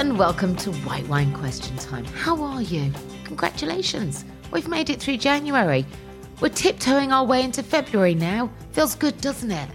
And welcome to White Wine Question Time. How are you? Congratulations. We've made it through January. We're tiptoeing our way into February now. Feels good, doesn't it?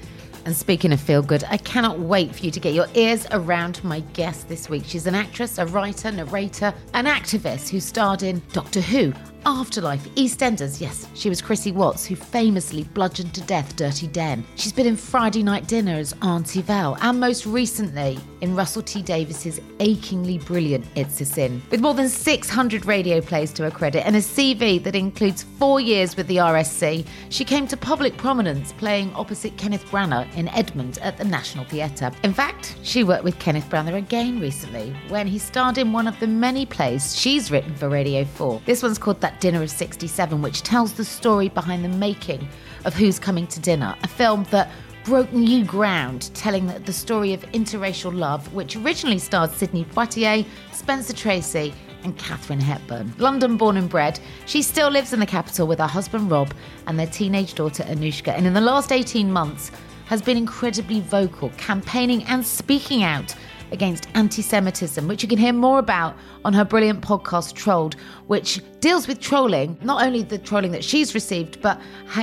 And speaking of feel good, I cannot wait for you to get your ears around my guest this week. She's an actress, a writer, narrator, an activist who starred in Doctor Who, Afterlife, EastEnders. Yes, she was Chrissy Watts, who famously bludgeoned to death Dirty Den. She's been in Friday Night Dinner as Auntie Val, and most recently in Russell T Davies's achingly brilliant It's a Sin. With more than 600 radio plays to her credit and a CV that includes four years with the RSC, she came to public prominence playing opposite Kenneth Branagh in Edmond at the National Theatre. In fact, she worked with Kenneth Branagh again recently when he starred in one of the many plays she's written for Radio 4. This one's called That Dinner of 67, which tells the story behind the making of Who's Coming to Dinner, a film that broke new ground, telling the story of interracial love, which originally starred Sidney Poitier, Spencer Tracy, and Katharine Hepburn. London born and bred, she still lives in the capital with her husband Rob and their teenage daughter Anushka, and in the last 18 months has been incredibly vocal, campaigning and speaking out against anti Semitism, which you can hear more about on her brilliant podcast, Trolled, which deals with trolling, not only the trolling that she's received, but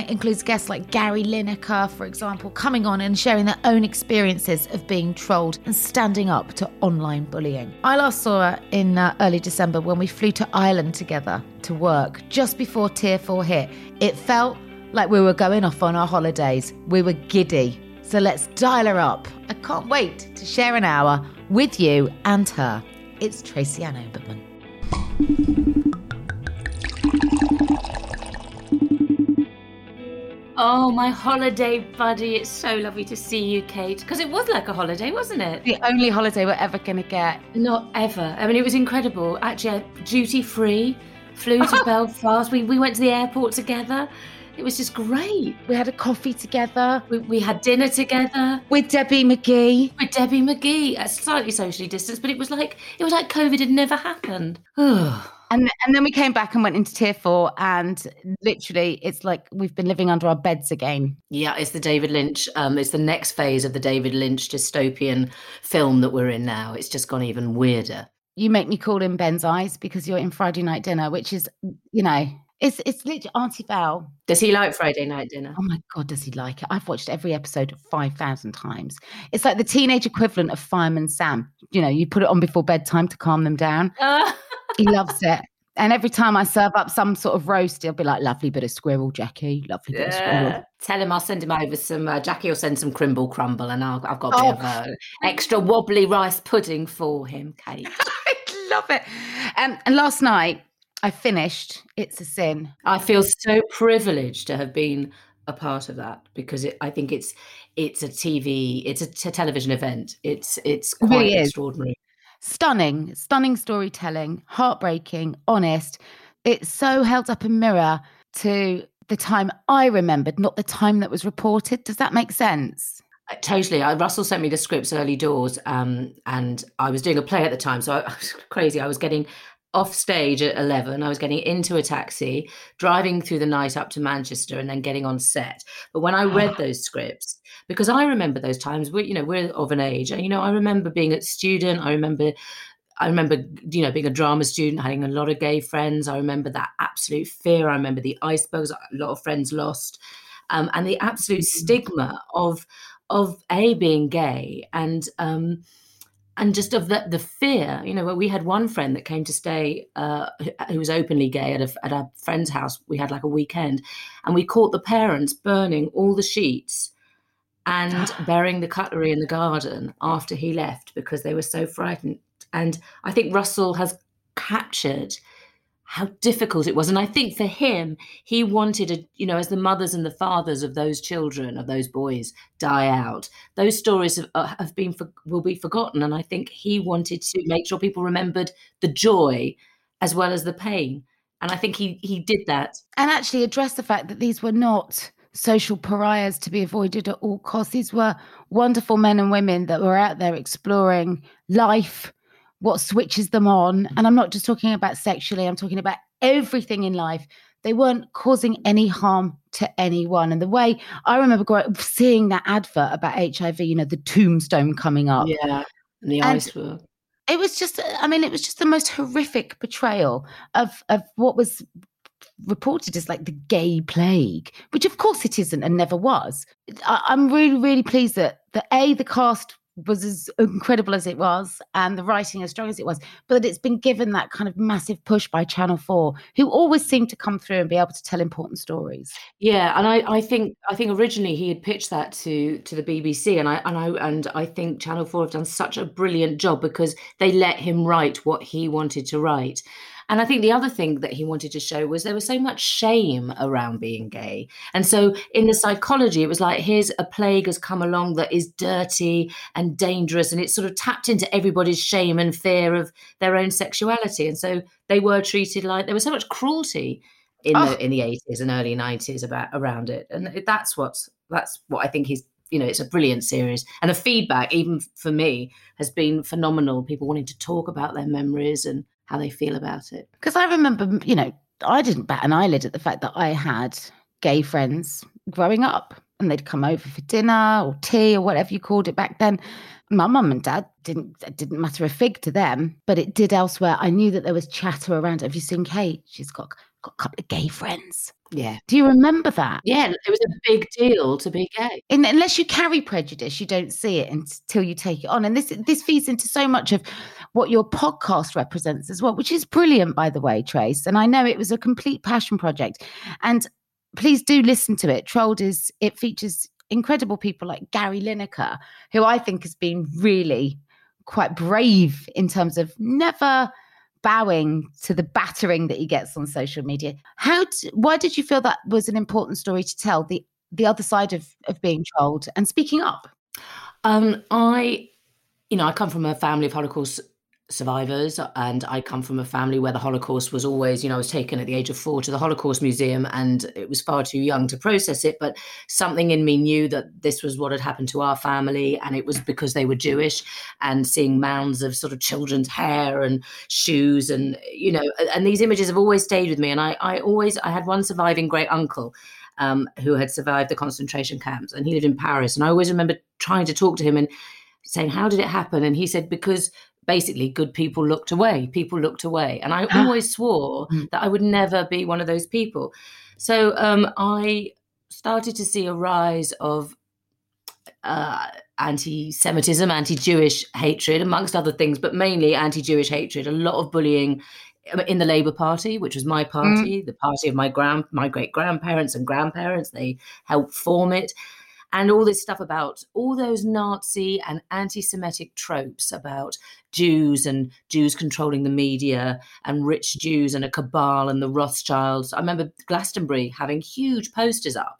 includes guests like Gary Lineker, for example, coming on and sharing their own experiences of being trolled and standing up to online bullying. I last saw her in uh, early December when we flew to Ireland together to work just before Tier 4 hit. It felt like we were going off on our holidays. We were giddy. So let's dial her up. I can't wait to share an hour with you and her. It's Tracy Ann Oberman. Oh, my holiday buddy. It's so lovely to see you, Kate. Because it was like a holiday, wasn't it? The only holiday we're ever going to get. Not ever. I mean, it was incredible. Actually, I duty free, flew to Belfast. We, we went to the airport together. It was just great. We had a coffee together. We, we had dinner together with Debbie McGee. With Debbie McGee, at slightly socially distanced, but it was like it was like COVID had never happened. and and then we came back and went into tier four, and literally, it's like we've been living under our beds again. Yeah, it's the David Lynch. Um, it's the next phase of the David Lynch dystopian film that we're in now. It's just gone even weirder. You make me call in Ben's eyes because you're in Friday Night Dinner, which is, you know, It's it's literally Auntie Val. Does he like Friday night dinner? Oh my god, does he like it? I've watched every episode five thousand times. It's like the teenage equivalent of Fireman Sam. You know, you put it on before bedtime to calm them down. he loves it. And every time I serve up some sort of roast, he'll be like, "Lovely bit of squirrel, Jackie. Lovely bit of squirrel." Tell him I'll send him over some. Uh, Jackie will send some crimble crumble, and I'll, I've got a bit of uh, extra wobbly rice pudding for him, Kate. I love it. Um, and last night I finished It's a Sin. I feel so privileged to have been a part of that because it, I think it's it's a TV, it's a, t- television event. It's it's quite really is. extraordinary. Stunning, stunning storytelling, heartbreaking, honest. It so held up a mirror to the time I remembered, not the time that was reported. Does that make sense? Uh, Totally. I, Russell sent me the scripts early doors, um, and I was doing a play at the time, so I was crazy. I was getting off stage at eleven. I was getting into a taxi, driving through the night up to Manchester, and then getting on set. But when I read those scripts, because I remember those times, we, you know, we're of an age, and you know, I remember being a student. I remember. I remember, you know, being a drama student, having a lot of gay friends. I remember that absolute fear. I remember the icebergs, a lot of friends lost, um, and the absolute stigma of of a being gay and um and just of the the fear you know we had one friend that came to stay uh who- who was openly gay at a at a friend's house. We had like a weekend and we caught the parents burning all the sheets and burying the cutlery in the garden after he left because they were so frightened. And i think russell has captured how difficult it was. And i think for him he wanted a you know as the mothers and the fathers of those children of those boys die out those stories have, uh, have been for, will be forgotten. And i think he wanted to make sure people remembered the joy as well as the pain. And i think he he did that. And actually address the fact that these were not social pariahs to be avoided at all costs. These were wonderful men and women that were out there exploring life, what switches them on. And I'm not just talking about sexually, I'm talking about everything in life. They weren't causing any harm to anyone. And the way I remember growing, seeing that advert about HIV, you know, the tombstone coming up. yeah and the And- iceberg It was just, I mean, it was just the most horrific portrayal of of what was reported as like the gay plague, which of course it isn't and never was. I, I'm really, really pleased that the a the cast was as incredible as it was and the writing as strong as it was, but it's been given that kind of massive push by Channel Four, who always seem to come through and be able to tell important stories. Yeah, and I, I think I think originally he had pitched that to to the BBC, and I and I and I think Channel Four have done such a brilliant job because they let him write what he wanted to write. And I think the other thing that he wanted to show was there was so much shame around being gay. And so in the psychology, it was like, here's a plague has come along that is dirty and dangerous. And it sort of tapped into everybody's shame and fear of their own sexuality. And so they were treated like there was so much cruelty in Oh. the in the 80s and early 90s about around it. And that's what's that's what I think he's you know, it's a brilliant series. And the feedback, even for me, has been phenomenal. People wanting to talk about their memories and how they feel about it. Because I remember, you know, I didn't bat an eyelid at the fact that I had gay friends growing up and they'd come over for dinner or tea or whatever you called it back then. My mum and dad didn't it didn't matter a fig to them, but it did elsewhere. I knew that there was chatter around. Have you seen Kate? She's got got a couple of gay friends. Yeah. Do you remember that? Yeah, it was a big deal to be gay. Unless you carry prejudice, you don't see it until you take it on. And this this feeds into so much of what your podcast represents as well, which is brilliant, by the way, Trace. And I know it was a complete passion project. And please do listen to it. Trolled is it features incredible people like Gary Lineker, who I think has been really quite brave in terms of never bowing to the battering that he gets on social media. How why did you feel that was an important story to tell the the other side of of being trolled and speaking up? Um, I, you know, I come from a family of Holocaust survivors, and I come from a family where the Holocaust was always, you know, I was taken at the age of four to the Holocaust Museum, and it was far too young to process it. But something in me knew that this was what had happened to our family, and it was because they were Jewish, and seeing mounds of sort of children's hair and shoes, and you know, and these images have always stayed with me. And I, I always, I had one surviving great uncle um, who had survived the concentration camps, and he lived in Paris. And I always remember trying to talk to him and saying, "How did it happen?" And he said, "Because basically good people looked away. People looked away. And I Ah. always swore Mm. that I would never be one of those people. So um, I started to see a rise of uh, anti Semitism, anti Jewish hatred, amongst other things, but mainly anti Jewish hatred, a lot of bullying um, in the Labour Party, which was my party, the party of my grand, my great grandparents and grandparents. They helped form it, and all this stuff about all those Nazi and anti-Semitic tropes about Jews and Jews controlling the media and rich Jews and a cabal and the Rothschilds. I remember Glastonbury having huge posters up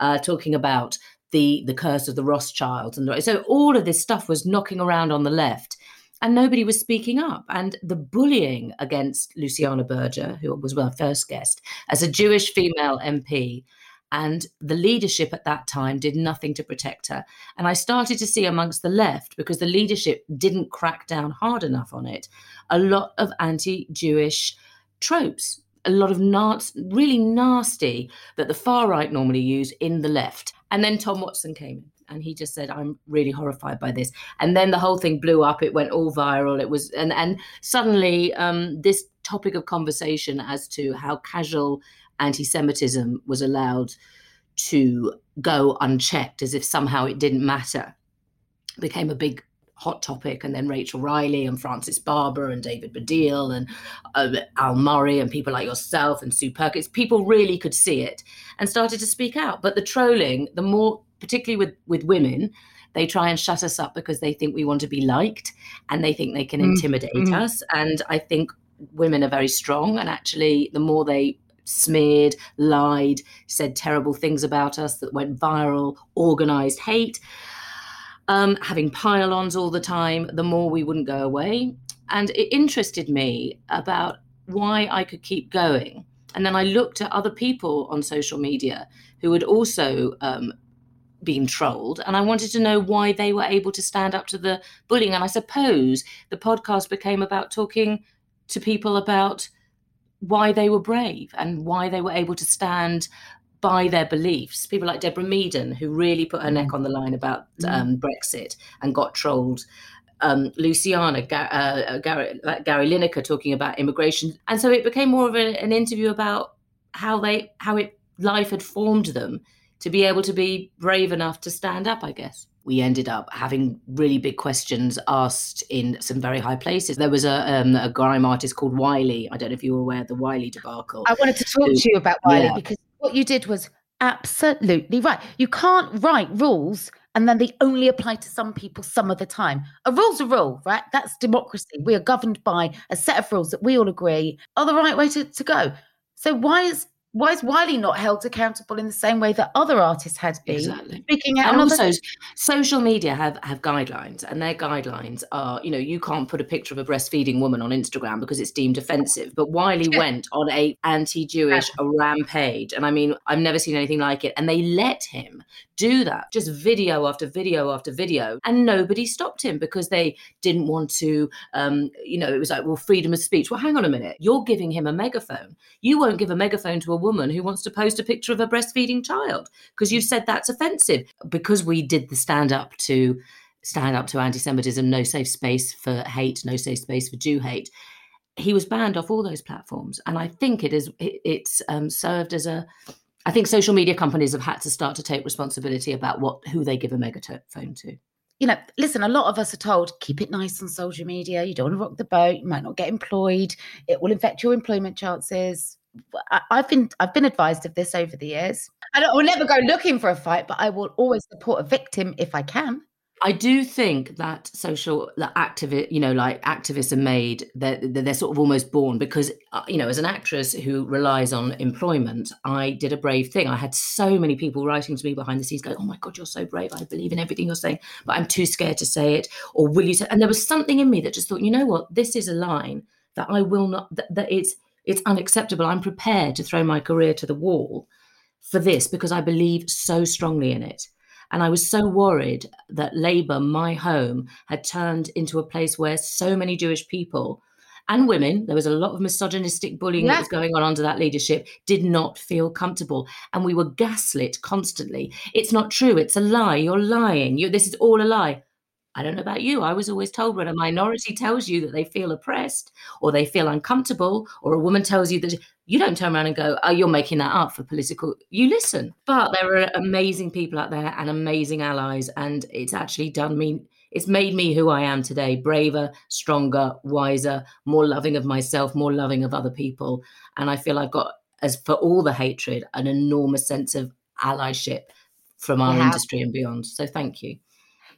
uh, talking about the the curse of the Rothschilds, and so all of this stuff was knocking around on the left and nobody was speaking up. And the bullying against Luciana Berger, who was my first guest, as a Jewish female MP, and the leadership at that time did nothing to protect her. And I started to see amongst the left, because the leadership didn't crack down hard enough on it, a lot of anti Jewish tropes. A lot of nas- really nasty that the far right normally use in the left. And then Tom Watson came in and he just said, I'm really horrified by this and then the whole thing blew up it went all viral it was and and suddenly um, this topic of conversation as to how casual anti-semitism was allowed to go unchecked as if somehow it didn't matter. Became a big hot topic and then rachel riley and frances barber and david baddiel and uh, al murray and people like yourself and sue perkins people really could see it and started to speak out. But the trolling the more particularly with with women they try and shut us up because they think we want to be liked and they think they can Mm, intimidate mm. us. And i think women are very strong and actually the more they smeared lied said terrible things about us that went viral organized hate um, having pile-ons all the time the more we wouldn't go away. And it interested me about why i could keep going. And then i looked at other people on social media who had also um, been trolled and i wanted to know why they were able to stand up to the bullying. And i suppose the podcast became about talking to people about why they were brave and why they were able to stand by their beliefs. People like deborah meaden who really put her neck on the line about um, brexit and got trolled. Um, Luciana, Ga- uh, Gary, Gary Lineker talking about immigration, and so it became more of a, an interview about how they, how it life had formed them to be able to be brave enough to stand up, I guess. We ended up having really big questions asked in some very high places. There was a, um, a grime artist called Wiley. I don't know if you were aware of the Wiley debacle. I wanted to talk to you about Wiley Yeah. because what you did was absolutely right. You can't write rules and then they only apply to some people some of the time. A rule's a rule, right? That's democracy. We are governed by a set of rules that we all agree are the right way to, to go. So why is why is Wiley not held accountable in the same way that other artists had been? Exactly. Speaking out and on other also social media have have guidelines and their guidelines are you know you can't put a picture of a breastfeeding woman on instagram because it's deemed offensive but wiley went on a anti-jewish a rampage and i mean i've never seen anything like it and they let him do that just video after video after video. And nobody stopped him because they didn't want to um you know it was like well freedom of speech. Well hang on a minute. You're giving him a megaphone. You won't give a megaphone to a woman who wants to post a picture of a breastfeeding child because you've said that's offensive. Because we did the stand up to stand up to anti-semitism no safe space for hate no safe space for jew hate. He was banned off all those platforms. And i think it is it, it's um, served as a i think social media companies have had to start to take responsibility about what who they give a megaphone to you know, listen, a lot of us are told keep it nice on social media. You don't want to rock the boat. You might not get employed. It will affect your employment chances. I, I've been I've been advised of this over the years. I I will never go looking for a fight, but I will always support a victim if I can. I do think that social that activist, you know, like activists are made, they're, they're sort of almost born because, uh, you know, as an actress who relies on employment, I did a brave thing. I had so many people writing to me behind the scenes going, oh my God, you're so brave. I believe in everything you're saying, but I'm too scared to say it. Or will you say, and there was something in me that just thought, you know what, this is a line that I will not, that, that it's, it's unacceptable. I'm prepared to throw my career to the wall for this because I believe so strongly in it. And I was so worried that Labour, my home, had turned into a place where so many Jewish people and women, there was a lot of misogynistic bullying Yeah. that was going on under that leadership, did not feel comfortable. And we were gaslit constantly. It's not true. It's a lie. You're lying. You, this is all a lie. I don't know about you. I was always told when a minority tells you that they feel oppressed or they feel uncomfortable, or a woman tells you that you don't turn around and go, Oh, you're making that up for political. You listen. But there are amazing people out there and amazing allies. And it's actually done me, it's made me who I am today braver, stronger, wiser, more loving of myself, more loving of other people. And I feel I've got, as for all the hatred, an enormous sense of allyship from our industry and beyond. So thank you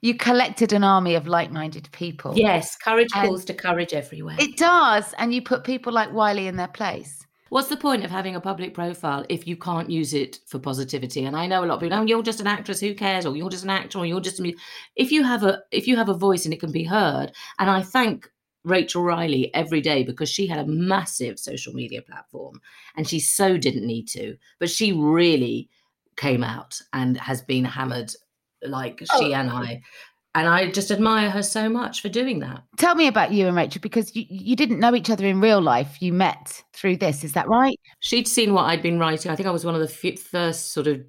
you collected an army of like-minded people. Yes, courage and calls to courage everywhere. It does, and you put people like Wiley in their place. What's the point of having a public profile if you can't use it for positivity? And I know a lot of people, oh, you're just an actress, who cares? Or you're just an actor, or you're just a if you have a if you have a voice and it can be heard. And I thank Rachel Riley every day because she had a massive social media platform and she so didn't need to, but she really came out and has been hammered like oh. she and I. And I just admire her so much for doing that. Tell me about you and Rachel because you, you didn't know each other in real life. You met through this. Is that right? She'd seen what I'd been writing. I think I was one of the first sort of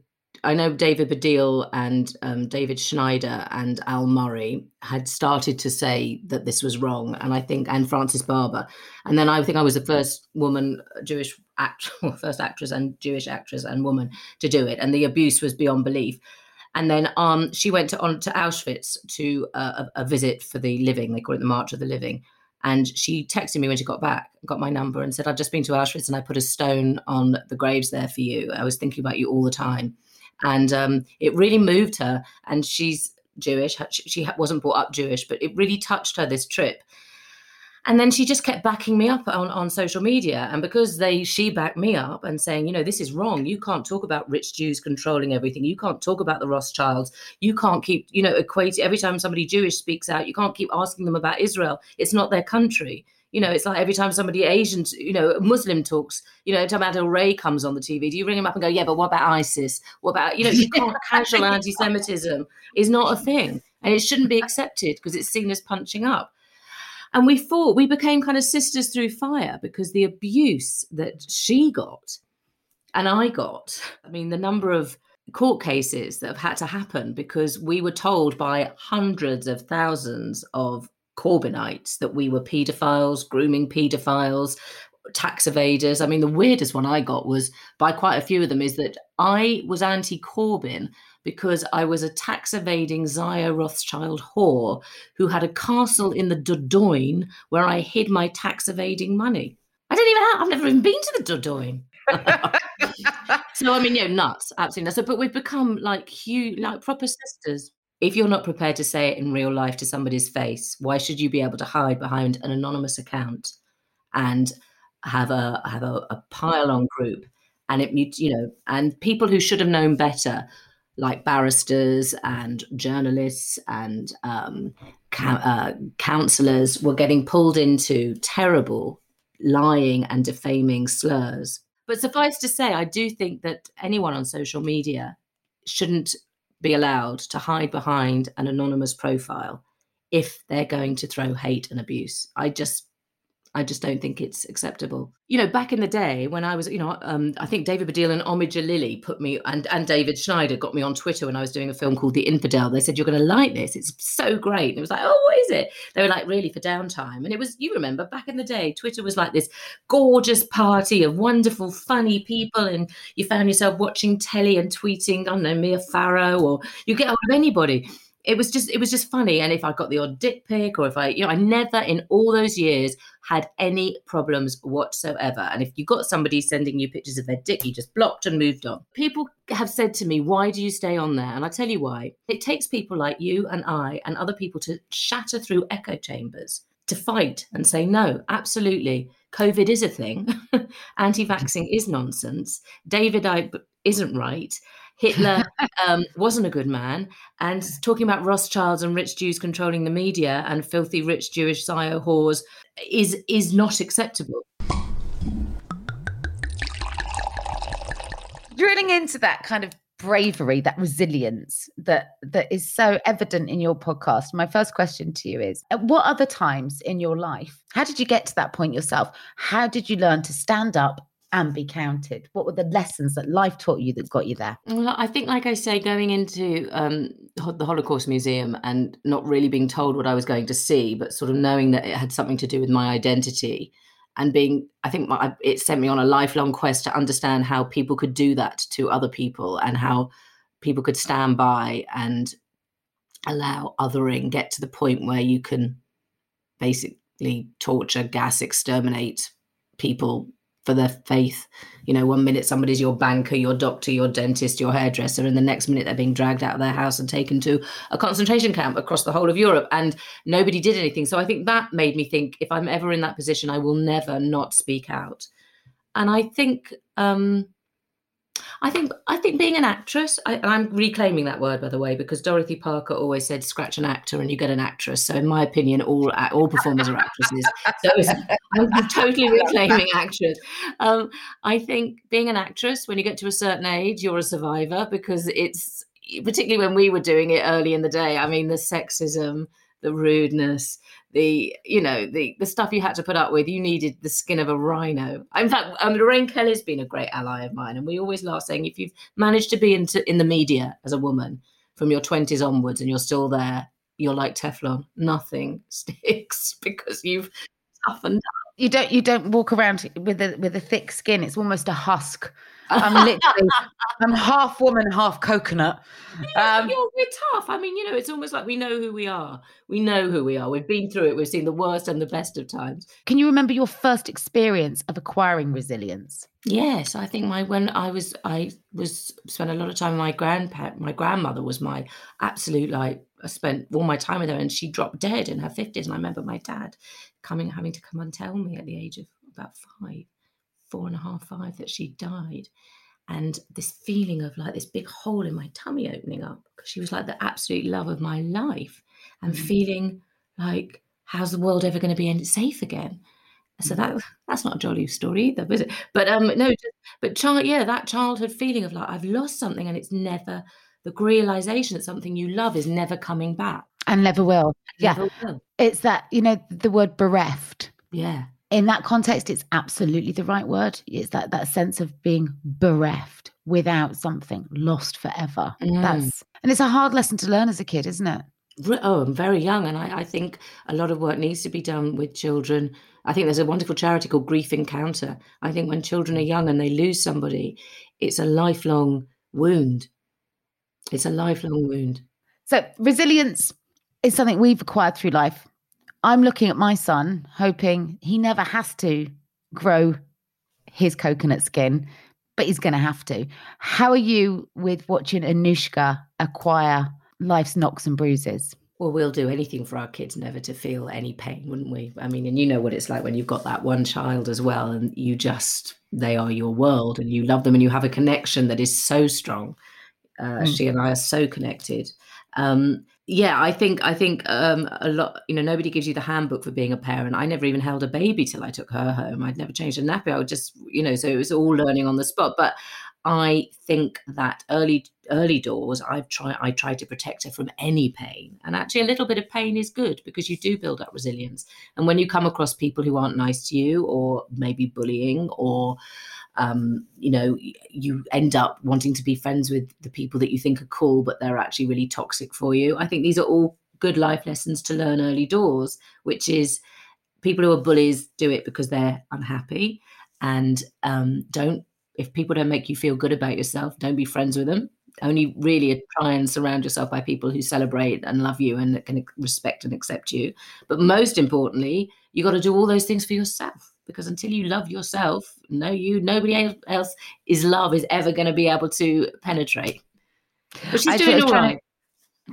I know David Baddiel and um, David Schneider and Al Murray had started to say that this was wrong, and I think and Frances Barber, and then I think I was the first woman, Jewish act, first actress and Jewish actress and woman to do it, and the abuse was beyond belief. And then um, she went to, on to Auschwitz to uh, a, a, visit for the living. They call it the March of the Living. And she texted me when she got back, got my number, and said, "I've just been to Auschwitz and I put a stone on the graves there for you. I was thinking about you all the time." And um, it really moved her. And she's Jewish. She wasn't brought up Jewish, but it really touched her this trip and then she just kept backing me up on, on social media. And because they she backed me up and saying you know this is wrong. You can't talk about rich jews controlling everything. You can't talk about the rothschilds. You can't keep you know equate every time somebody jewish speaks out you can't keep asking them about israel. It's not their country. You know, it's like every time somebody Asian, you know, Muslim talks, you know, time Adil Ray comes on the TV, do you ring him up and go, yeah, but what about ISIS? What about, you know, you can't, casual anti-Semitism. Is not a thing. And it shouldn't be accepted because it's seen as punching up. And we fought, we became kind of sisters through fire because the abuse that she got and I got, I mean, the number of court cases that have had to happen because we were told by hundreds of thousands of Corbynites that we were paedophiles, grooming paedophiles, tax evaders. I mean, the weirdest one I got was by quite a few of them is that I was anti Corbyn because I was a tax evading Zaya Rothschild whore who had a castle in the Dordogne where I hid my tax evading money. I don't even have, I've never even been to the Dordogne. so I mean, you know, nuts, absolutely nuts. So, but we've become like huge, like proper sisters. If you're not prepared to say it in real life to somebody's face, why should you be able to hide behind an anonymous account and have a have a, a pile on group and it you know and people who should have known better like barristers and journalists and um, uh, counselors were getting pulled into terrible lying and defaming slurs. But suffice to say, I do think that anyone on social media shouldn't be allowed to hide behind an anonymous profile if they're going to throw hate and abuse. I just I just don't think it's acceptable. You know, back in the day when I was, you know, um, I think David Baddiel and Omid Djalili put me, and, and David Schneider got me on Twitter when I was doing a film called The Infidel. They said, You're going to like this. It's so great. And it was like, Oh, what is it? They were like, Really for downtime. And it was, you remember, back in the day, Twitter was like this gorgeous party of wonderful, funny people. And you found yourself watching telly and tweeting, I don't know, Mia Farrow, or you get hold anybody it was just it was just funny. And if i got the odd dick pic or if i you know i never in all those years had any problems whatsoever. And if you got somebody sending you pictures of their dick you just blocked and moved on. People have said to me why do you stay on there? And i tell you why. It takes people like you and i and other people to shatter through echo chambers to fight and say no absolutely. Covid is a thing. Anti-vaxxing is nonsense. David Icke isn't right Hitler um, wasn't a good man, and talking about Rothschilds and rich Jews controlling the media and filthy rich Jewish Zio whores is is not acceptable. Drilling into that kind of bravery, that resilience that that is so evident in your podcast. My first question to you is: At what other times in your life, how did you get to that point yourself? How did you learn to stand up and be counted? What were the lessons that life taught you that got you there? Well, I think, like I say, going into um, the Holocaust Museum and not really being told what I was going to see, but sort of knowing that it had something to do with my identity and being, I think my, it sent me on a lifelong quest to understand how people could do that to other people and how people could stand by and allow othering get to the point where you can basically torture, gas, exterminate people for their faith. You know, one minute somebody's your banker, your doctor, your dentist, your hairdresser, and the next minute they're being dragged out of their house and taken to a concentration camp across the whole of Europe, and nobody did anything. So I think that made me think if I'm ever in that position, I will never not speak out. And I think um, I think I think being an actress, I, and I'm reclaiming that word by the way, because Dorothy Parker always said, "Scratch an actor and you get an actress." So, in my opinion, all all performers are actresses. So, I'm totally reclaiming actress. Um, I think being an actress, when you get to a certain age, you're a survivor because it's particularly when we were doing it early in the day. I mean, the sexism, the rudeness, the you know the the stuff you had to put up with. You needed the skin of a rhino. In fact, um, Lorraine Kelly's been a great ally of mine, and we always laugh saying if you've managed to be into in the media as a woman from your twenties onwards, and you're still there, you're like Teflon. Nothing sticks because you've toughened up. You don't you don't walk around with a with a thick skin. It's almost a husk. I'm literally, I'm half woman, half coconut. Um, you're, we're tough. I mean, you know, it's almost like we know who we are. We know who we are. We've been through it. We've seen the worst and the best of times. Can you remember your first experience of acquiring resilience? Yes, I think my when I was I was spent a lot of time with my grandpa. My grandmother was my absolute like. I spent all my time with her, and she dropped dead in her fifties. And I remember my dad coming, having to come and tell me at the age of about five four and a half, five that she died. And this feeling of like this big hole in my tummy opening up because she was like the absolute love of my life and mm. feeling like, how's the world ever going to be safe again? So that that's not a jolly story either, is it? But um, no, but child, yeah, that childhood feeling of like I've lost something and it's never the realization that something you love is never coming back and never will. Yeah, never will. it's that you know the word bereft. Yeah, in that context, it's absolutely the right word. It's that that sense of being bereft without something, lost forever. Mm. That's and it's a hard lesson to learn as a kid, isn't it? Oh, I'm very young, and I, I, think a lot of work needs to be done with children. I think there's a wonderful charity called Grief Encounter. I think when children are young and they lose somebody, it's a lifelong wound. It's a lifelong wound. So resilience is something we've acquired through life. I'm looking at my son, hoping he never has to grow his coconut skin, but he's going to have to. How are you with watching Anushka acquire life's knocks and bruises? Well, we'll do anything for our kids never to feel any pain, wouldn't we? I mean, and you know what it's like when you've got that one child as well, and you just, they are your world and you love them and you have a connection that is so strong. Uh, mm. She and I are so connected. Um, yeah, I think I think um, a lot. You know, nobody gives you the handbook for being a parent. I never even held a baby till I took her home. I'd never changed a nappy. I would just, you know, so it was all learning on the spot. But I think that early early doors, I've tried I try to protect her from any pain. And actually, a little bit of pain is good because you do build up resilience. And when you come across people who aren't nice to you, or maybe bullying, or um, you know, you end up wanting to be friends with the people that you think are cool, but they're actually really toxic for you. I think these are all good life lessons to learn early doors, which is people who are bullies do it because they're unhappy. And um, don't if people don't make you feel good about yourself don't be friends with them. Only really try and surround yourself by people who celebrate and love you and can respect and accept you. But most importantly you got to do all those things for yourself because until you love yourself, no, you, nobody else is love is ever going to be able to penetrate. But she's I doing all right.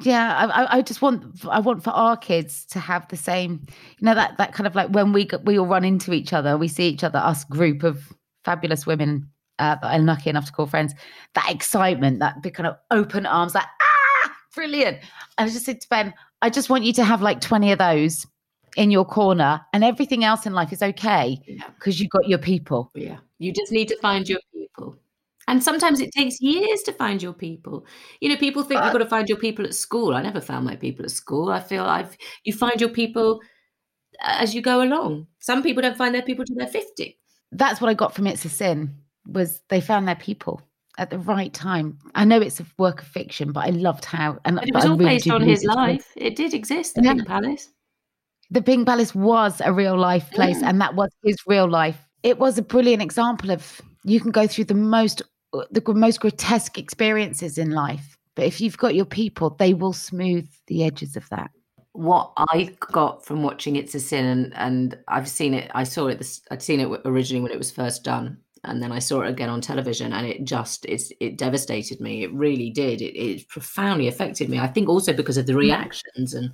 Yeah, I, I just want I want for our kids to have the same, you know, that that kind of like when we we all run into each other, we see each other, us group of fabulous women uh, that I'm lucky enough to call friends. That excitement, that big kind of open arms, like ah, brilliant. And I just said to Ben, I just want you to have like twenty of those in your corner and everything else in life is okay because yeah. you've got your people. Yeah. You just need to find your people. And sometimes it takes years to find your people. You know, people think you've got to find your people at school. I never found my people at school. I feel I've you find your people uh, as you go along. Some people don't find their people till they're 50. that's what I got from It's a Sin was they found their people at the right time. I know it's a work of fiction, but I loved how and but it was all really based on his life. It did exist, the yeah. Pink Palace. The Pink Palace was a real life place, yeah. and that was his real life. It was a brilliant example of you can go through the most the most grotesque experiences in life, but if you've got your people, they will smooth the edges of that what I got from watching It's a Sin, and, and I've seen it, I saw it, this, I'd seen it originally when it was first done, and then I saw it again on television, and it just it's, it devastated me. It really did. It, it profoundly affected me. I think also because of the reactions, and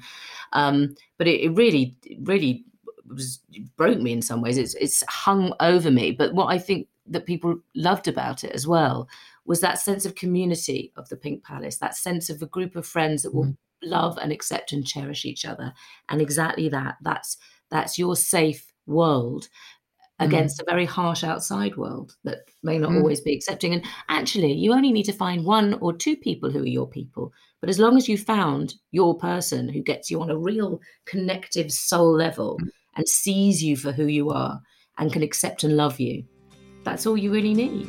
um, but it, it really, really was broke me in some ways. It's it's hung over me. But what I think that people loved about it as well was that sense of community of the Pink Palace, that sense of a group of friends that will mm love and accept and cherish each other and exactly that that's that's your safe world. Against mm. a very harsh outside world that may not mm. always be accepting and actually you only need to find one or two people who are your people but as long as you found your person who gets you on a real connective soul level mm. and sees you for who you are and can accept and love you that's all you really need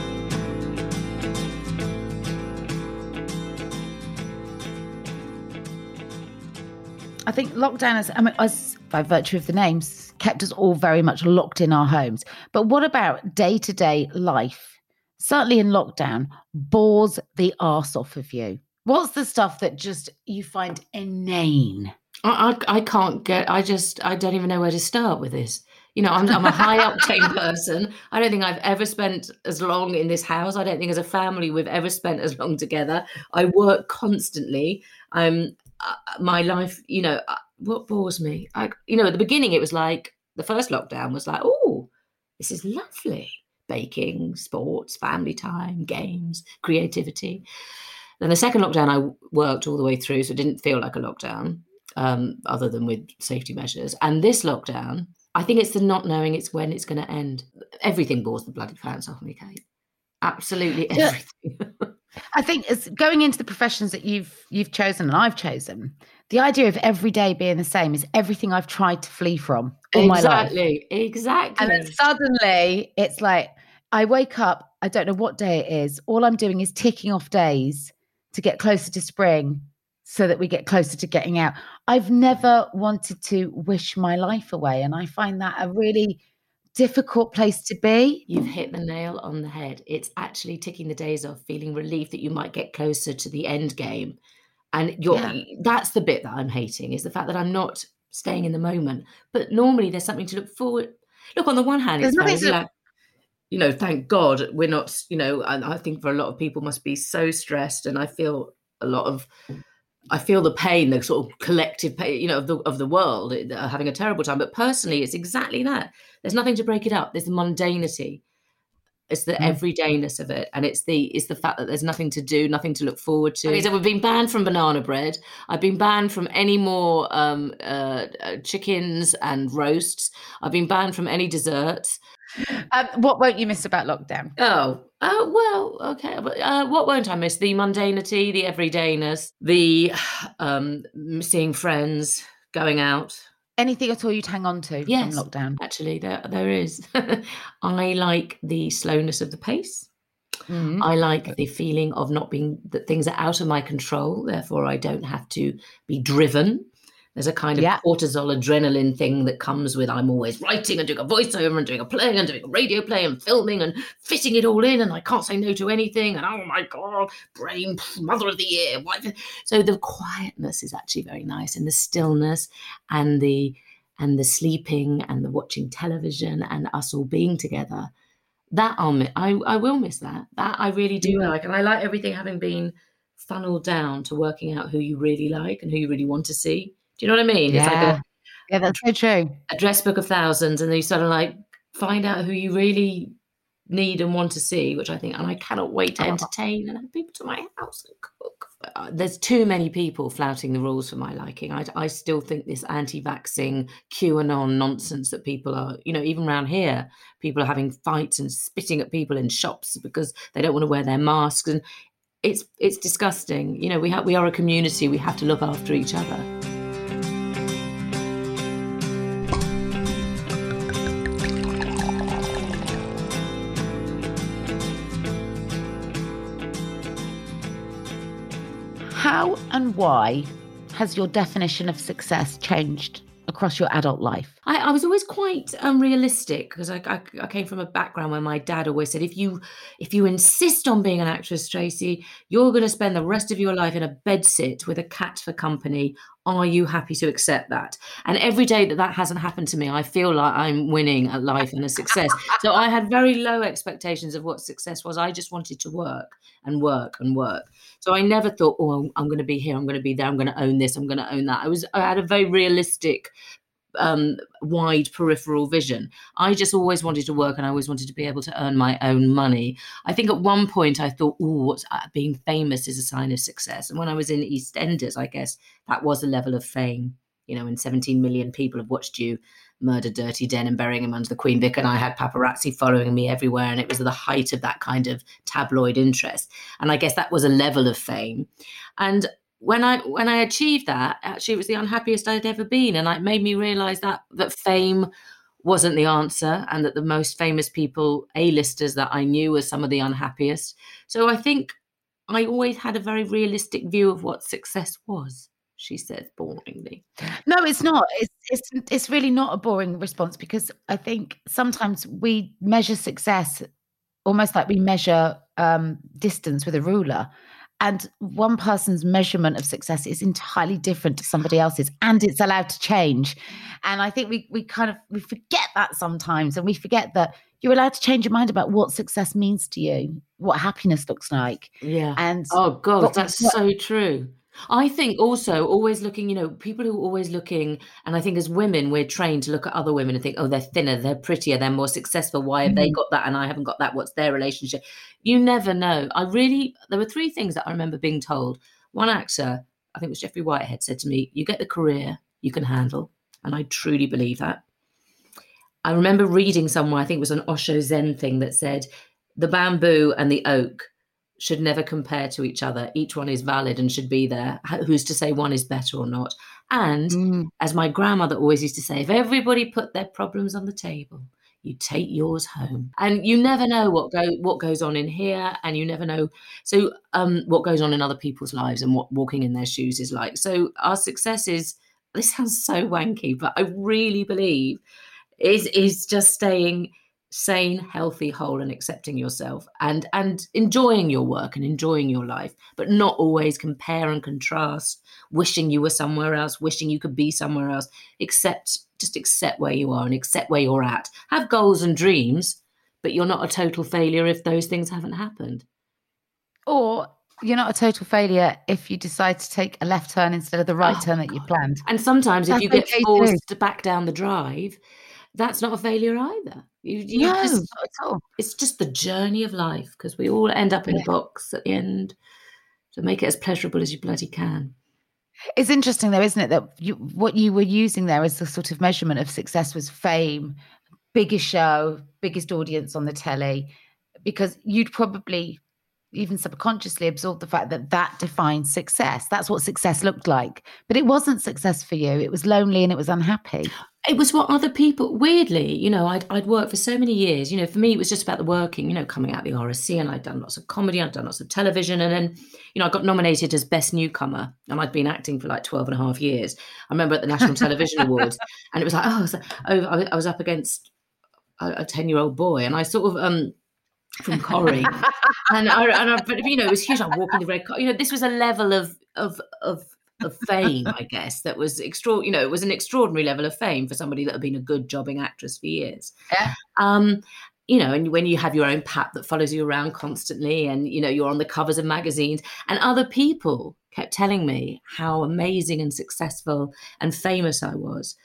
I think lockdown has, I mean, as by virtue of the names, kept us all very much locked in our homes. But what about day to day life? Certainly in lockdown, bores the arse off of you. What's the stuff that just you find inane? I, I, I can't get. I just I don't even know where to start with this. You know, I'm, I'm a high octane person. I don't think I've ever spent as long in this house. I don't think as a family we've ever spent as long together. I work constantly. I'm my life, you know, uh, what bores me? I, you know, at the beginning, it was like the first lockdown was like, oh, this is lovely. Baking, sports, family time, games, creativity. Then the second lockdown, I worked all the way through, so it didn't feel like a lockdown, um, other than with safety measures. And this lockdown, I think it's the not knowing it's when it's going to end. Everything bores the bloody pants off me, Kate. Absolutely everything. I think it's going into the professions that you've you've chosen and I've chosen. The idea of every day being the same is everything I've tried to flee from all exactly, my life. Exactly, exactly. And then suddenly it's like I wake up, I don't know what day it is. All I'm doing is ticking off days to get closer to spring so that we get closer to getting out. I've never wanted to wish my life away. And I find that a really difficult place to be. You've hit the nail on the head. It's actually ticking the days off, feeling relief that you might get closer to the end game. And you're yeah. that's the bit that I'm hating is the fact that I'm not staying in the moment. But normally there's something to look forward. Look, on the one hand, it's very, to- like, you know, thank God we're not, you know, and I think for a lot of people must be so stressed. And I feel a lot of I feel the pain, the sort of collective pain, you know, of the of the world uh, having a terrible time. But personally, it's exactly that. There's nothing to break it up. There's the mundanity. It's the everydayness of it, and it's the it's the fact that there's nothing to do, nothing to look forward to. Okay, so we've been banned from banana bread. I've been banned from any more um, uh, uh, chickens and roasts. I've been banned from any desserts. Um, what won't you miss about lockdown? Oh, uh, well, okay. But uh, what won't I miss? The mundanity, the everydayness, the um, seeing friends, going out. Anything at all you'd hang on to Yes. from lockdown? Actually, there there is. I like the slowness of the pace. Mhm. I like the feeling of not being that things are out of my control. Therefore, I don't have to be driven. There's a kind of Yeah. cortisol adrenaline thing that comes with I'm always writing and doing a voiceover and doing a play and doing a radio play and filming and fitting it all in and I can't say no to anything and oh my god, brain mother of the year. So the quietness is actually very nice and the stillness and the and the sleeping and the watching television and us all being together. That I'll mi- I I will miss that. That I really do like, and I like everything having been funneled down to working out who you really like and who you really want to see. Do you know what I mean? It's like Yeah. a, Yeah, that's so true. a dress book of thousands, and then you sort of like find out who you really need and want to see, which I think, and I cannot wait to entertain and have people to my house and cook. Uh, there's too many people flouting the rules for my liking. I, I still think this anti-vaxxing QAnon nonsense that people are, you know, even around here, people are having fights and spitting at people in shops because they don't want to wear their masks, and it's it's disgusting. You know, we have we are a community. We have to look after each other. And why has your definition of success changed across your adult life? I, I was always quite um, realistic because I, I, I came from a background where my dad always said, if you if you insist on being an actress, Tracy, you're going to spend the rest of your life in a bedsit with a cat for company. Are you happy to accept that? And every day that that hasn't happened to me, I feel like I'm winning at life and a success. so I had very low expectations of what success was. I just wanted to work and work and work. So I never thought, oh, I'm going to be here, I'm going to be there, I'm going to own this, I'm going to own that. I was I had a very realistic um, wide peripheral vision. I just always wanted to work and I always wanted to be able to earn my own money. I think at one point I thought, oh, uh, being famous is a sign of success. And when I was in EastEnders, I guess that was a level of fame. You know, when 17 million people have watched you murder Dirty Den and burying him under the Queen Vic, and I had paparazzi following me everywhere, and it was the height of that kind of tabloid interest. And I guess that was a level of fame. And when I when I achieved that, actually, it was the unhappiest I'd ever been, and it made me realise that that fame wasn't the answer, and that the most famous people, A-listers that I knew, were some of the unhappiest. So I think I always had a very realistic view of what success was. She says boringly. No, it's not. It's it's it's really not a boring response because I think sometimes we measure success almost like we measure um, distance with a ruler. And one person's measurement of success is entirely different to somebody else's, and it's allowed to change. And I think we we kind of we forget that sometimes, and we forget that you're allowed to change your mind about what success means to you, what happiness looks like. Yeah. And Oh God, but that's what- so true. I think also always looking, you know, people who are always looking, and I think as women, we're trained to look at other women and think, oh, they're thinner, they're prettier, they're more successful. Why have they Mm. got that and I haven't got that? What's their relationship? You never know. I really, there were three things that I remember being told. One actor, I think it was Geoffrey Whitehead, said to me, You get the career you can handle. And I truly believe that. I remember reading somewhere, I think it was an Osho Zen thing that said, the bamboo and the oak should never compare to each other. Each one is valid and should be there. Who's to say one is better or not? And Mm. as my grandmother always used to say, if everybody put their problems on the table, you take yours home. And you never know what go what goes on in here, and you never know so um what goes on in other people's lives and what walking in their shoes is like. So our success is this sounds so wanky, but I really believe is is just staying sane, healthy, whole, and accepting yourself and and enjoying your work and enjoying your life, but not always compare and contrast, wishing you were somewhere else, wishing you could be somewhere else. Accept just accept where you are and accept where you're at. Have goals and dreams, but you're not a total failure if those things haven't happened. Or you're not a total failure if you decide to take a left turn instead of the right Oh, turn that you planned. And sometimes if That's you get okay too. forced to back down the drive, that's not a failure either. You, you no, just, not at all. it's just the journey of life because we all end up in a box at the end. So make it as pleasurable as you bloody can. It's interesting though, isn't it, that you, what you were using there as the sort of measurement of success was fame, biggest show, biggest audience on the telly, because you'd probably even subconsciously absorb the fact that that defines success. That's what success looked like. But it wasn't success for you. It was lonely and it was unhappy. It was what other people, weirdly, you know, I'd, I'd worked for so many years. You know, for me, it was just about the working, you know, coming out the RSC and I'd done lots of comedy, I'd done lots of television. And then, you know, I got nominated as Best Newcomer and I'd been acting for like 12 and a half years. I remember at the National Television Awards and it was like, oh, I was, oh, I was up against a 10 year old boy and I sort of, um, from Corrie. and I, and I, but you know, it was huge. I'm walking the red car. You know, this was a level of of of of fame, I guess, that was extra. You know, it was an extraordinary level of fame for somebody that had been a good jobbing actress for years. Yeah. Um, you know, and when you have your own pap that follows you around constantly, and you know, you're on the covers of magazines, and other people kept telling me how amazing and successful and famous I was.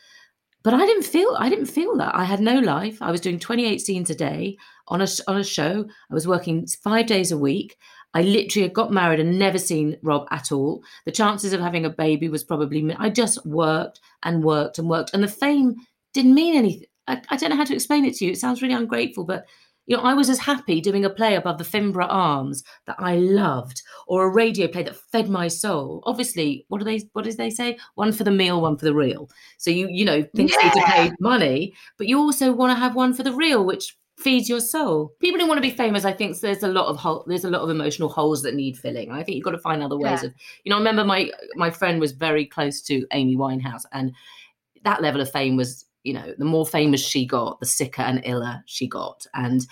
But I didn't feel I didn't feel that. I had no life. I was doing 28 scenes a day on a on a show. I was working five days a week. I literally got married and never seen Rob at all. The chances of having a baby was probably I just worked and worked and worked, and the fame didn't mean anything. I, I don't know how to explain it to you. It sounds really ungrateful, but you know, I was as happy doing a play above the Finborough Arms that I loved, or a radio play that fed my soul. Obviously, what do they what does they say? One for the meal, one for the real. So you you know things yeah. need to pay money, but you also want to have one for the real, which feeds your soul. People who want to be famous, I think there's a lot of hole, there's a lot of emotional holes that need filling. I think you've got to find other ways yeah. of you know. I remember my my friend was very close to Amy Winehouse, and that level of fame was you know, the more famous she got, the sicker and iller she got. And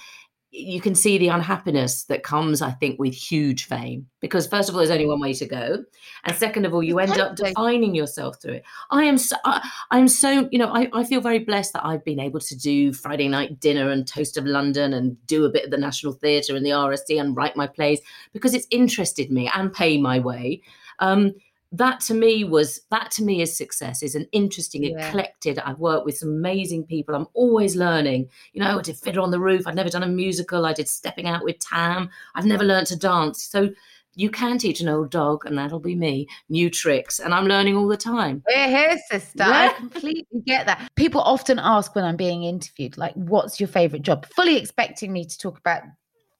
you can see the unhappiness that comes, I think, with huge fame. Because first of all, there's only one way to go, and second of all, you end up defining yourself through it. I am so, I, am so, you know, I, I feel very blessed that I've been able to do Friday night dinner and Toast of London and do a bit of the National Theatre and the RSC and write my plays because it's interested me and pay my way. Um, that to me was that to me is success is an interesting yeah. eclectic i've worked with some amazing people i'm always learning you know i did fiddle on the roof i've never done a musical i did stepping out with tam i've never learned to dance so you can teach an old dog, and that'll be me, new tricks. And I'm learning all the time. We're here, sister. Yeah. I completely get that. People often ask when I'm being interviewed, like, what's your favorite job? Fully expecting me to talk about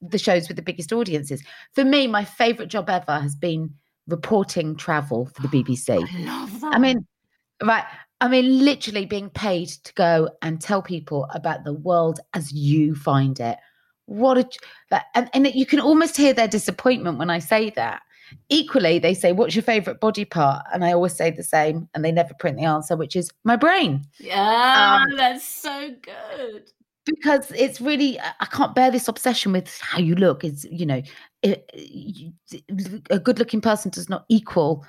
the shows with the biggest audiences. For me, my favorite job ever has been reporting travel for the BBC. I love that. I mean, right. I mean, literally being paid to go and tell people about the world as you find it. What a, and, and you can almost hear their disappointment when I say that. Equally, they say, What's your favorite body part? And I always say the same, and they never print the answer, which is my brain. Yeah, um, that's so good because it's really uh, i can't bear this obsession with how you look. It's you know it, you, a good looking person does not equal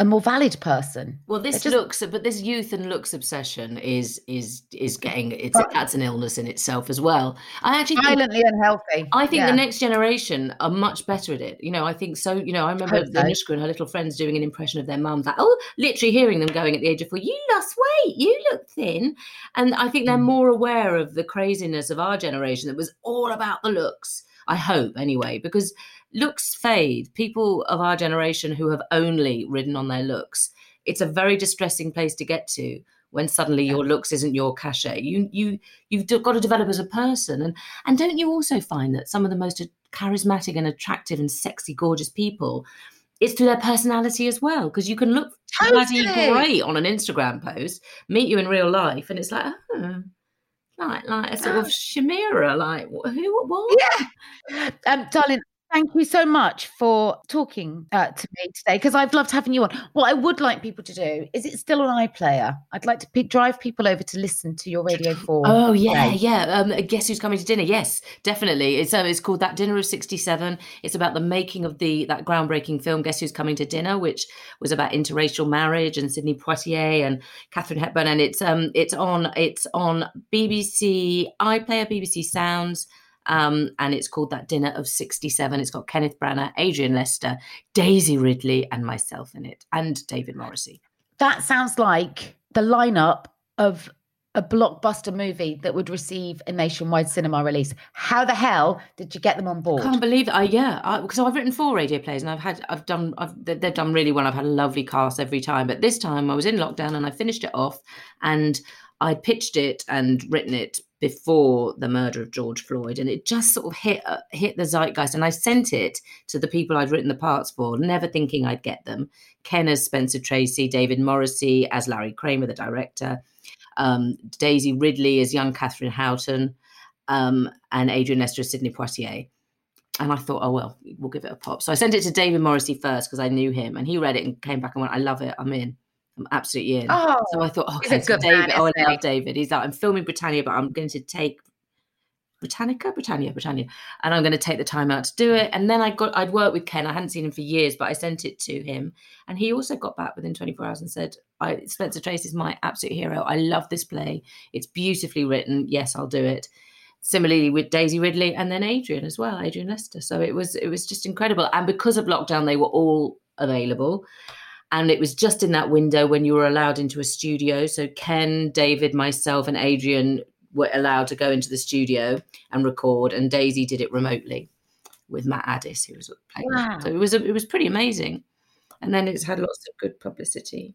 a more valid person. Well, this just, looks, but this youth and looks obsession is is is getting it's but, that's an illness in itself as well. I actually violently think, unhealthy. I think yeah. the next generation are much better at it. You know, I think so. You know, I remember I so. Anushka and her little friends doing an impression of their mums, like oh, literally hearing them going at the age of four, "You lost weight, you look thin," and I think they're mm. more aware of the craziness of our generation that was all about the looks. I hope anyway, because looks fade. People of our generation who have only ridden on their looks, it's a very distressing place to get to when suddenly your looks isn't your cachet. You you you've got to develop as a person, and and don't you also find that some of the most charismatic and attractive and sexy, gorgeous people. It's through their personality as well, because you can look totally. great on an Instagram post, meet you in real life, and it's like, oh, like like a sort of chimera, like who what? Yeah, um, darling, Thank you so much for talking uh, to me today because I've loved having you on. What I would like people to do is it still on iPlayer. I'd like to p- drive people over to listen to your Radio 4. Oh, yeah, yeah. Um, guess who's coming to dinner? Yes, definitely. It's uh, it's called That Dinner of 67. It's about the making of the that groundbreaking film, Guess Who's Coming to Dinner, which was about interracial marriage and Sidney Poitier and Katharine Hepburn. And it's um it's on it's on BBC iPlayer, BBC Sounds um, and it's called That Dinner of 67. It's got Kenneth Branagh, Adrian Lester, Daisy Ridley, and myself in it, and David Morrissey. That sounds like the lineup of a blockbuster movie that would receive a nationwide cinema release. How the hell did you get them on board? I can't believe that. I, yeah, because I've written four radio plays and I've had, I've done, I've, they've done really well. I've had a lovely cast every time. But this time I was in lockdown and I finished it off and I pitched it and written it before the murder of George Floyd, and it just sort of hit uh, hit the zeitgeist. And I sent it to the people I'd written the parts for, never thinking I'd get them. Ken as Spencer Tracy, David Morrissey as Larry Kramer, the director, um, Daisy Ridley as young Katharine Houghton, um, and Adrian Lester as Poitier. And I thought, oh well, we'll give it a pop. So I sent it to David Morrissey first because I knew him, and he read it and came back and went, "I love it. I'm in." I'm absolutely in. Oh, so I thought, oh, he's a okay, so good man, David. oh, I love? David. He's like, I'm filming Britannia, but I'm going to take Britannica, Britannia, Britannia, and I'm going to take the time out to do it. And then I got, I'd worked with Ken. I hadn't seen him for years, but I sent it to him, and he also got back within 24 hours and said, I, "Spencer Tracy is my absolute hero. I love this play. It's beautifully written. Yes, I'll do it." Similarly with Daisy Ridley and then Adrian as well, Adrian Lester. So it was it was just incredible. And because of lockdown, they were all available. And it was just in that window when you were allowed into a studio. So Ken, David, myself, and Adrian were allowed to go into the studio and record, and Daisy did it remotely with Matt Addis, who was playing. Wow. So it was it was pretty amazing. And then it's had lots of good publicity.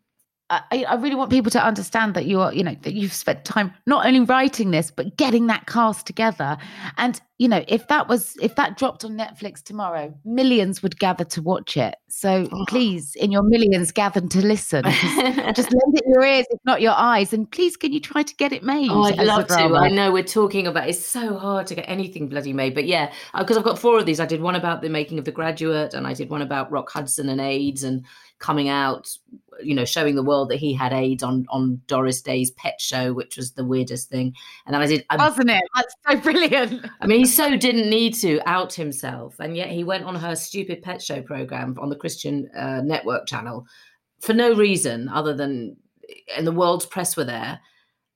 I, I really want people to understand that you're, you know, that you've spent time not only writing this, but getting that cast together. And, you know, if that was, if that dropped on Netflix tomorrow, millions would gather to watch it. So Oh. please, in your millions, gather to listen. Just, just lend it your ears, if not your eyes. And please, can you try to get it made? Oh, I'd love to. I know we're talking about it's so hard to get anything bloody made, but yeah, uh, because I've got four of these. I did one about the making of The Graduate, and I did one about Rock Hudson and AIDS and coming out, you know, showing the world that he had AIDS on on Doris Day's Pet Show, which was the weirdest thing. And then I did. I, Wasn't it? That's so brilliant. I mean, he so didn't need to out himself, and yet he went on her stupid pet show program on the Christian uh, Network channel for no reason other than, and the world's press were there,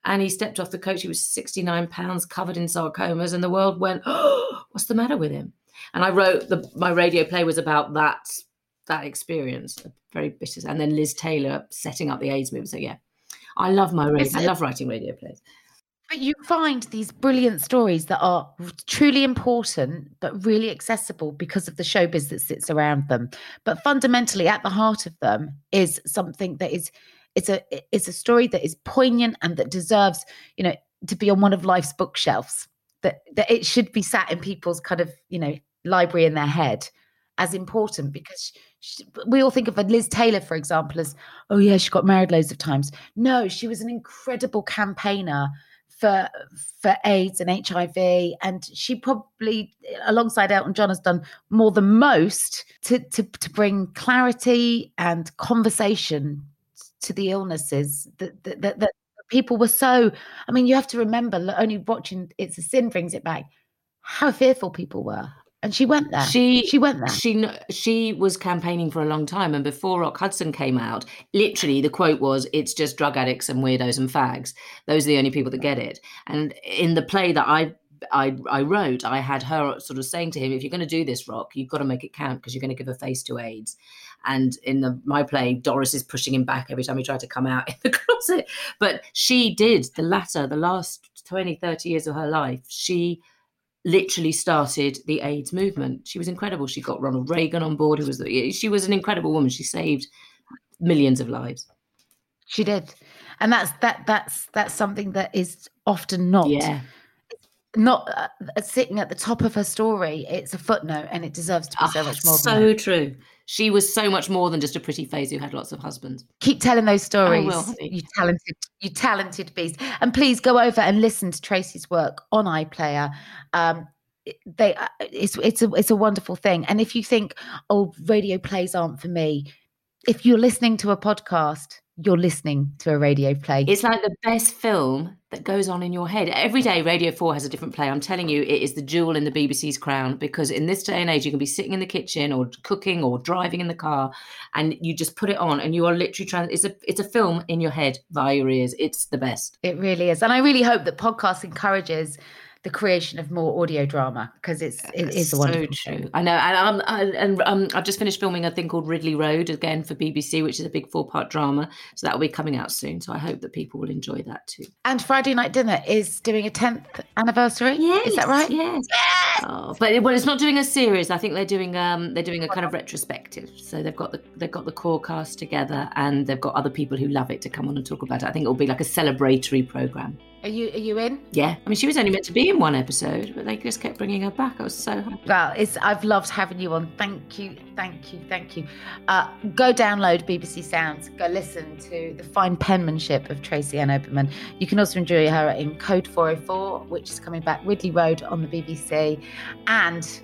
and he stepped off the coach. He was sixty nine pounds, covered in sarcomas, and the world went, "Oh, what's the matter with him?" And I wrote the my radio play was about that that experience, very bitter. And then Liz Taylor setting up the AIDS movement. So yeah, I love my radio. I love writing radio plays. But you find these brilliant stories that are truly important, but really accessible because of the showbiz that sits around them. But fundamentally, at the heart of them is something that is it's a it's a story that is poignant and that deserves, you know, to be on one of life's bookshelves. That that it should be sat in people's kind of you know library in their head as important because she, we all think of Liz Taylor, for example, as oh yeah, she got married loads of times. No, she was an incredible campaigner for for AIDS and HIV, and she probably, alongside Elton John, has done more than most to to to bring clarity and conversation to the illnesses that that, that, that people were so. I mean, you have to remember only watching "It's a Sin" brings it back. How fearful people were, and she went there. She she went there. She she was campaigning for a long time, and before Rock Hudson came out, literally the quote was, "It's just drug addicts and weirdos and fags. Those are the only people that get it." And in the play that I I, I wrote, I had her sort of saying to him, "If you're going to do this, Rock, you've got to make it count because you're going to give a face to AIDS." And in the, my play, Doris is pushing him back every time he tried to come out in the closet. But she did the latter, the last 20, 30 years of her life. She literally started the AIDS movement. She was incredible. She got Ronald Reagan on board, who was the, she was an incredible woman. She saved millions of lives. She did, and that's that that's that's something that is often not Yeah. not uh, sitting at the top of her story. It's a footnote, and it deserves to be so Ah, much more. than so true. She was so much more than just a pretty face who had lots of husbands. Keep telling those stories, will, you talented, you talented beast. And please go over and listen to Tracy's work on iPlayer. Um, they, uh, it's it's a it's a wonderful thing. And if you think, oh, radio plays aren't for me, if you're listening to a podcast, you're listening to a radio play. It's like the best film that goes on in your head. Every day, Radio 4 has a different play. I'm telling you, it is the jewel in the BBC's crown because in this day and age, you can be sitting in the kitchen or cooking or driving in the car and you just put it on and you are literally trying. It's a, it's a film in your head via your ears. It's the best. It really is. And I really hope that podcast encourages the creation of more audio drama because it's it is a so wonderful true. I know, and um, I, and um, I've just finished filming a thing called Ridley Road again for BBC, which is a big four-part drama. So that will be coming out soon. So I hope that people will enjoy that too. And Friday Night Dinner is doing a 10th anniversary. Yes, is that right? Yes. Oh, but it, well, it's not doing a series. I think they're doing um they're doing a kind of retrospective. So they've got the they've got the core cast together, and they've got other people who love it to come on and talk about it. I think it'll be like a celebratory program. Are you are you in? Yeah, I mean, she was only meant to be in one episode, but they just kept bringing her back. I was so happy. Well, it's I've loved having you on. Thank you, thank you, thank you. Uh, go download BBC Sounds. Go listen to the fine penmanship of Tracy Ann Oberman. You can also enjoy her in Code 404, which is coming back Ridley Road on the BBC, and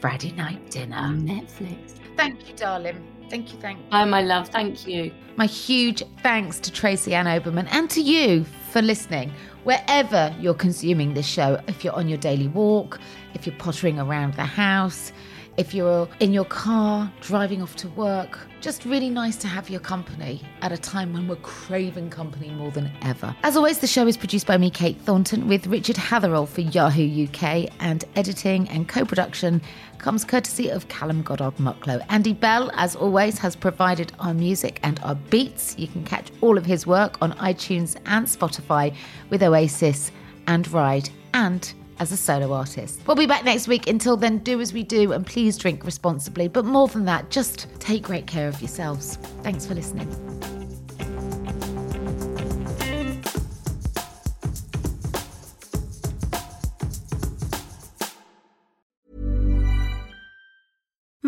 Friday Night Dinner On Netflix. Thank you, darling. Thank you, thank you. Oh, my love, thank you. My huge thanks to Tracy Ann Oberman and to you for listening. Wherever you're consuming this show, if you're on your daily walk, if you're pottering around the house, if you're in your car driving off to work, just really nice to have your company at a time when we're craving company more than ever. As always, the show is produced by me, Kate Thornton, with Richard Hatherall for Yahoo UK, and editing and co production comes courtesy of Callum Goddard Mucklow. Andy Bell, as always, has provided our music and our beats. You can catch all of his work on iTunes and Spotify with Oasis and Ride and as a solo artist. We'll be back next week. Until then, do as we do and please drink responsibly. But more than that, just take great care of yourselves. Thanks for listening.